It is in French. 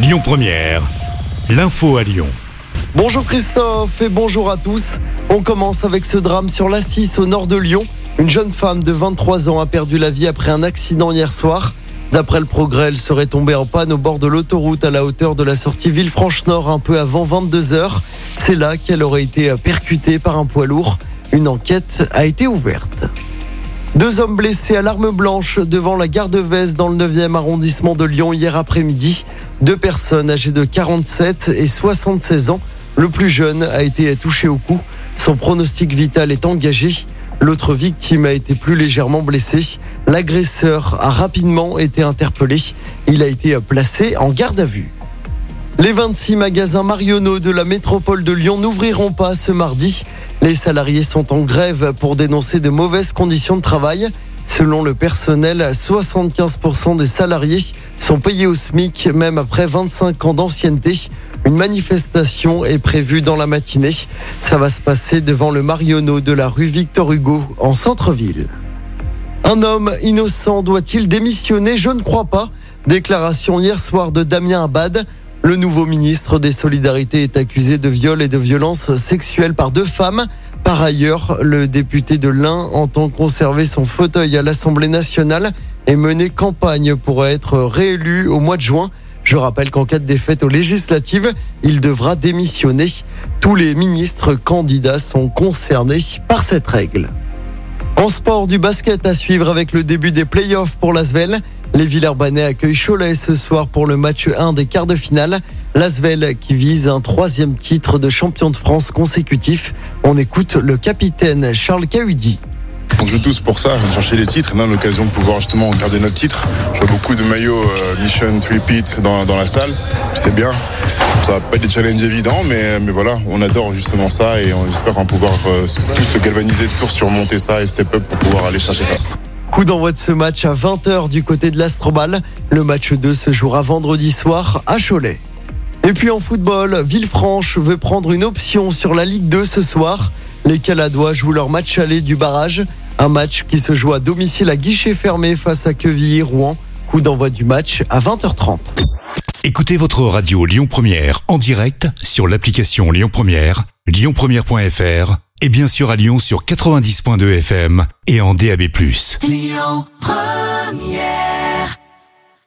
Lyon Première, l'info à Lyon. Bonjour Christophe et bonjour à tous. On commence avec ce drame sur la 6 au nord de Lyon. Une jeune femme de 23 ans a perdu la vie après un accident hier soir. D'après le progrès, elle serait tombée en panne au bord de l'autoroute à la hauteur de la sortie Villefranche-Nord un peu avant 22 heures. C'est là qu'elle aurait été percutée par un poids lourd. Une enquête a été ouverte. Deux hommes blessés à l'arme blanche devant la gare de Vez dans le 9e arrondissement de Lyon hier après-midi. Deux personnes âgées de 47 et 76 ans. Le plus jeune a été touché au cou. Son pronostic vital est engagé. L'autre victime a été plus légèrement blessée. L'agresseur a rapidement été interpellé. Il a été placé en garde à vue. Les 26 magasins Marionneau de la métropole de Lyon n'ouvriront pas ce mardi. Les salariés sont en grève pour dénoncer de mauvaises conditions de travail. Selon le personnel, 75% des salariés sont payés au SMIC même après 25 ans d'ancienneté. Une manifestation est prévue dans la matinée. Ça va se passer devant le Marionneau de la rue Victor Hugo en centre-ville. Un homme innocent doit-il démissionner? Je ne crois pas. Déclaration hier soir de Damien Abad. Le nouveau ministre des Solidarités est accusé de viol et de violence sexuelle par deux femmes. Par ailleurs, le député de l'Ain entend conserver son fauteuil à l'Assemblée nationale et mener campagne pour être réélu au mois de juin. Je rappelle qu'en cas de défaite aux législatives, il devra démissionner. Tous les ministres candidats sont concernés par cette règle. En sport, du basket à suivre avec le début des playoffs pour l'Asvel. Les Villeurbanais accueillent Cholet ce soir pour le match 1 des quarts de finale. L'Asvel qui vise un troisième titre de champion de France consécutif. On écoute le capitaine Charles Cahudi. On joue tous pour ça, chercher les titres. On a l'occasion de pouvoir justement garder notre titre. Je vois beaucoup de maillots euh, Mission Repeat dans, dans la salle. C'est bien. Ça va pas être des challenges évidents, mais, mais voilà, on adore justement ça et on espère qu'on va pouvoir euh, tous se galvaniser, tous surmonter ça et step up pour pouvoir aller chercher ça. Coup d'envoi de ce match à 20h du côté de l'Astrobal. Le match 2 se jouera vendredi soir à Cholet. Et puis en football, Villefranche veut prendre une option sur la Ligue 2 ce soir. Les Caladois jouent leur match aller du barrage. Un match qui se joue à domicile à guichet fermé face à Quevilly-Rouen. Coup d'envoi du match à 20h30. Écoutez votre radio Lyon Première en direct sur l'application Lyon Première, lyonpremière.fr et bien sûr à Lyon sur 90.2 FM et en DAB+. Lyon Première